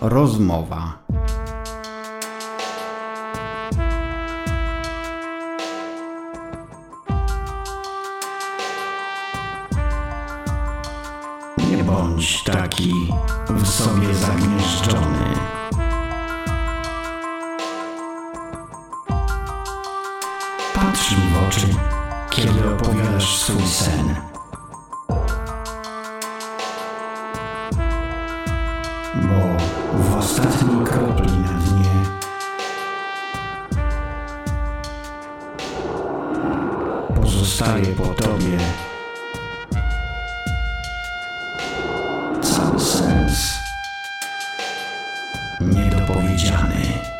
rozmowa. Nie bądź taki w sobie zagnieżdżony. Patrz mi w oczy, kiedy opowiadasz swój sen. bo w ostatniej kropli na dnie pozostaje po tobie cały sens niedopowiedziany.